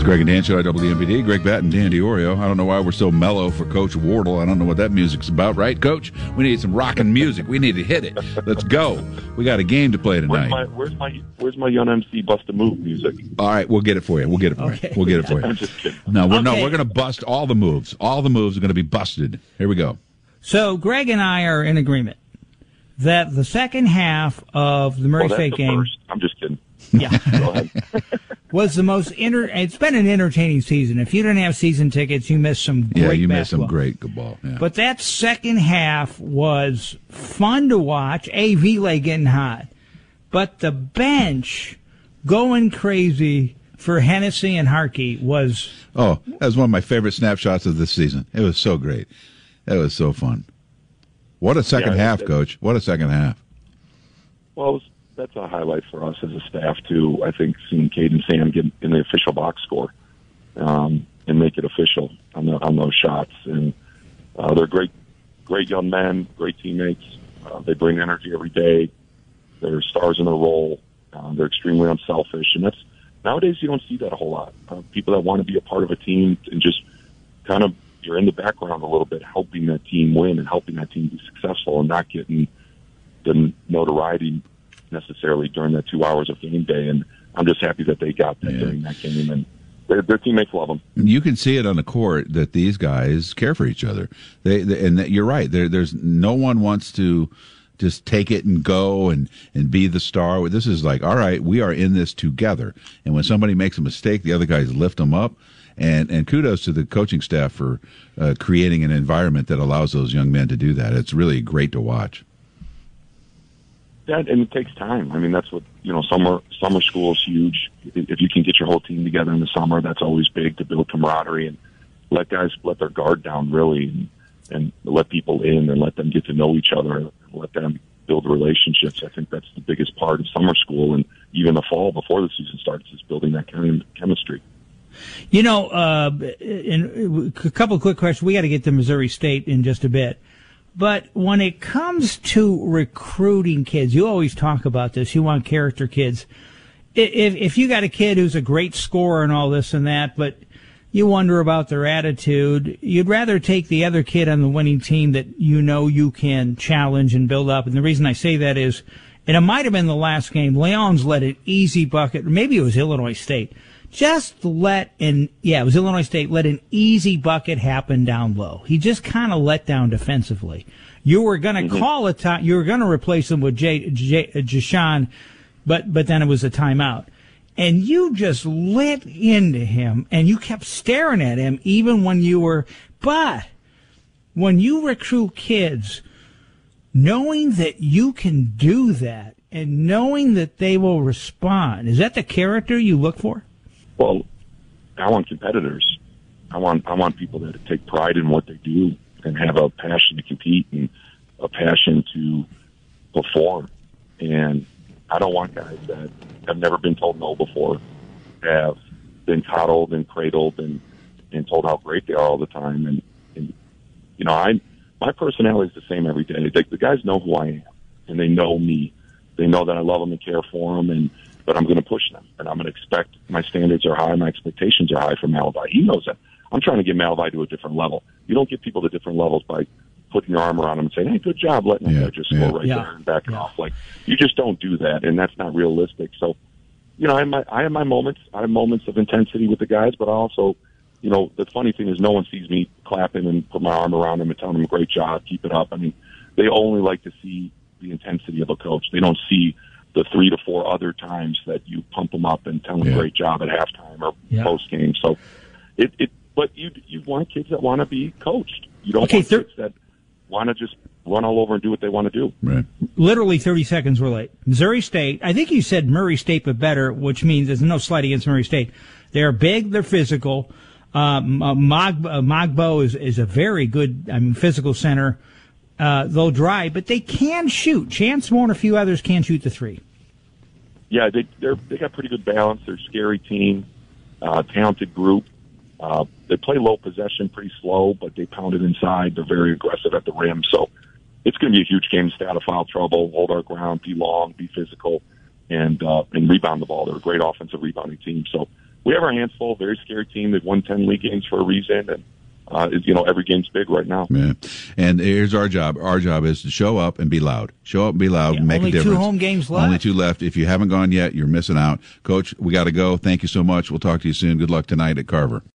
It's Greg and Dan Show at WMBD. Greg Batt and Dan Diorio. I don't know why we're so mellow for Coach Wardle. I don't know what that music's about, right, Coach? We need some rocking music. We need to hit it. Let's go. We got a game to play tonight. Where's my Where's my, where's my Young MC Bust a Move music? All right, we'll get it for you. We'll get it for Okay. you. We'll get it for you. I'm just kidding. No, we're no, we're going to bust all the moves. All the moves are going to be busted. Here we go. So Greg and I are in agreement that the second half of the Murray Well, that's State game, first. I'm just kidding. yeah, Go ahead. was the most inter. It's been an entertaining season. If you didn't have season tickets, you missed some great Yeah, you missed some great good ball. Yeah. But that second half was fun to watch. A Vile getting hot, but the bench going crazy for Hennessy and Harkey was oh, that was one of my favorite snapshots of this season. It was so great. That was so fun. What a second Yeah, half, Coach. What a second half. Well, it was, that's a highlight for us as a staff too. I think seeing Cade and Sam get in the official box score um, and make it official on the, on those shots, and uh, they're great, great young men, great teammates. Uh, they bring energy every day. They're stars in their role. Um, they're extremely unselfish, and that's nowadays you don't see that a whole lot. Uh, people that want to be a part of a team and just kind of you're in the background a little bit, helping that team win and helping that team be successful, and not getting the notoriety necessarily during the two hours of game day. And I'm just happy that they got that Yeah. during that game, and their, their teammates love them. You can see it on the court that these guys care for each other. They, they and that you're right. There, there's no one wants to just take it and go and and be the star. This is like, all right, we are in this together. And when somebody makes a mistake, the other guys lift them up. And and kudos to the coaching staff for uh, creating an environment that allows those young men to do that. It's really great to watch. That and it takes time. I mean, that's what you know. Summer summer school is huge. If you can get your whole team together in the summer, that's always big to build camaraderie and let guys let their guard down really, and, and let people in and let them get to know each other and let them build relationships. I think that's the biggest part of summer school and even the fall before the season starts is building that of chemistry. You know, uh, in, a couple of quick questions. We got to get to Missouri State in just a bit. But when it comes to recruiting kids, you always talk about this. You want character kids. If, if you got a kid who's a great scorer and all this and that, but you wonder about their attitude, you'd rather take the other kid on the winning team that you know you can challenge and build up. And the reason I say that is, and it might have been the last game, Leons led an easy bucket, maybe it was Illinois State, just let an, yeah, it was Illinois State, let an easy bucket happen down low. He just kind of let down defensively. You were going to mm-hmm. call a time, you were going to replace him with Jay, Jay, Jashawn, but, but then it was a timeout. And you just lit into him and you kept staring at him even when you were, but when you recruit kids, knowing that you can do that and knowing that they will respond, is that the character you look for? Well, I want competitors. I want I want people that take pride in what they do and have a passion to compete and a passion to perform. And I don't want guys that have never been told no before, have been coddled and cradled and and told how great they are all the time. And, and you know, I my personality is the same every day. The, the guys know who I am, and they know me. They know that I love them and care for them, and but I'm going to push them, and I'm going to expect my standards are high, my expectations are high from Malevy. He knows that. I'm trying to get Malevy to a different level. You don't get people to different levels by putting your arm around them and saying, "Hey, good job," letting them Yeah, go just score right Yeah. there and backing Yeah. off. Like you just don't do that, and that's not realistic. So, you know, I have my I have my moments. I have moments of intensity with the guys, but I also, you know, the funny thing is, no one sees me clapping and put my arm around them and telling them, "Great job, keep it up." I mean, they only like to see the intensity of a coach. They don't see the three to four other times that you pump them up and tell them Yeah. great job at halftime or Yeah. post game. So, it it but you you want kids that want to be coached. You don't Okay, want thir- kids that want to just run all over and do what they want to do. Right. Literally 30 seconds were late. Missouri State, I think you said Murray State, but better, which means there's no slight against Murray State. They're big, they're physical. Um, uh, Mog, uh, Mogbo is, is a very good, I mean, physical center. Uh, they'll drive, but they can shoot. Chance Moore and a few others can shoot the three. Yeah, they they're they got pretty good balance. They're a scary team, uh, talented group. Uh, they play low possession, pretty slow, but they pound it inside. They're very aggressive at the rim, so it's going to be a huge game stay out of foul trouble, hold our ground, be long, be physical, and uh, and rebound the ball. They're a great offensive rebounding team, so we have our hands full. Very scary team. They've won ten league games for a reason, and uh, you know every game's big right now. Yeah. And here's our job. Our job is to show up and be loud. Show up and be loud. Yeah, and make only a two difference. home games left. Only two left. If you haven't gone yet, you're missing out. Coach, we got to go. Thank you so much. We'll talk to you soon. Good luck tonight at Carver.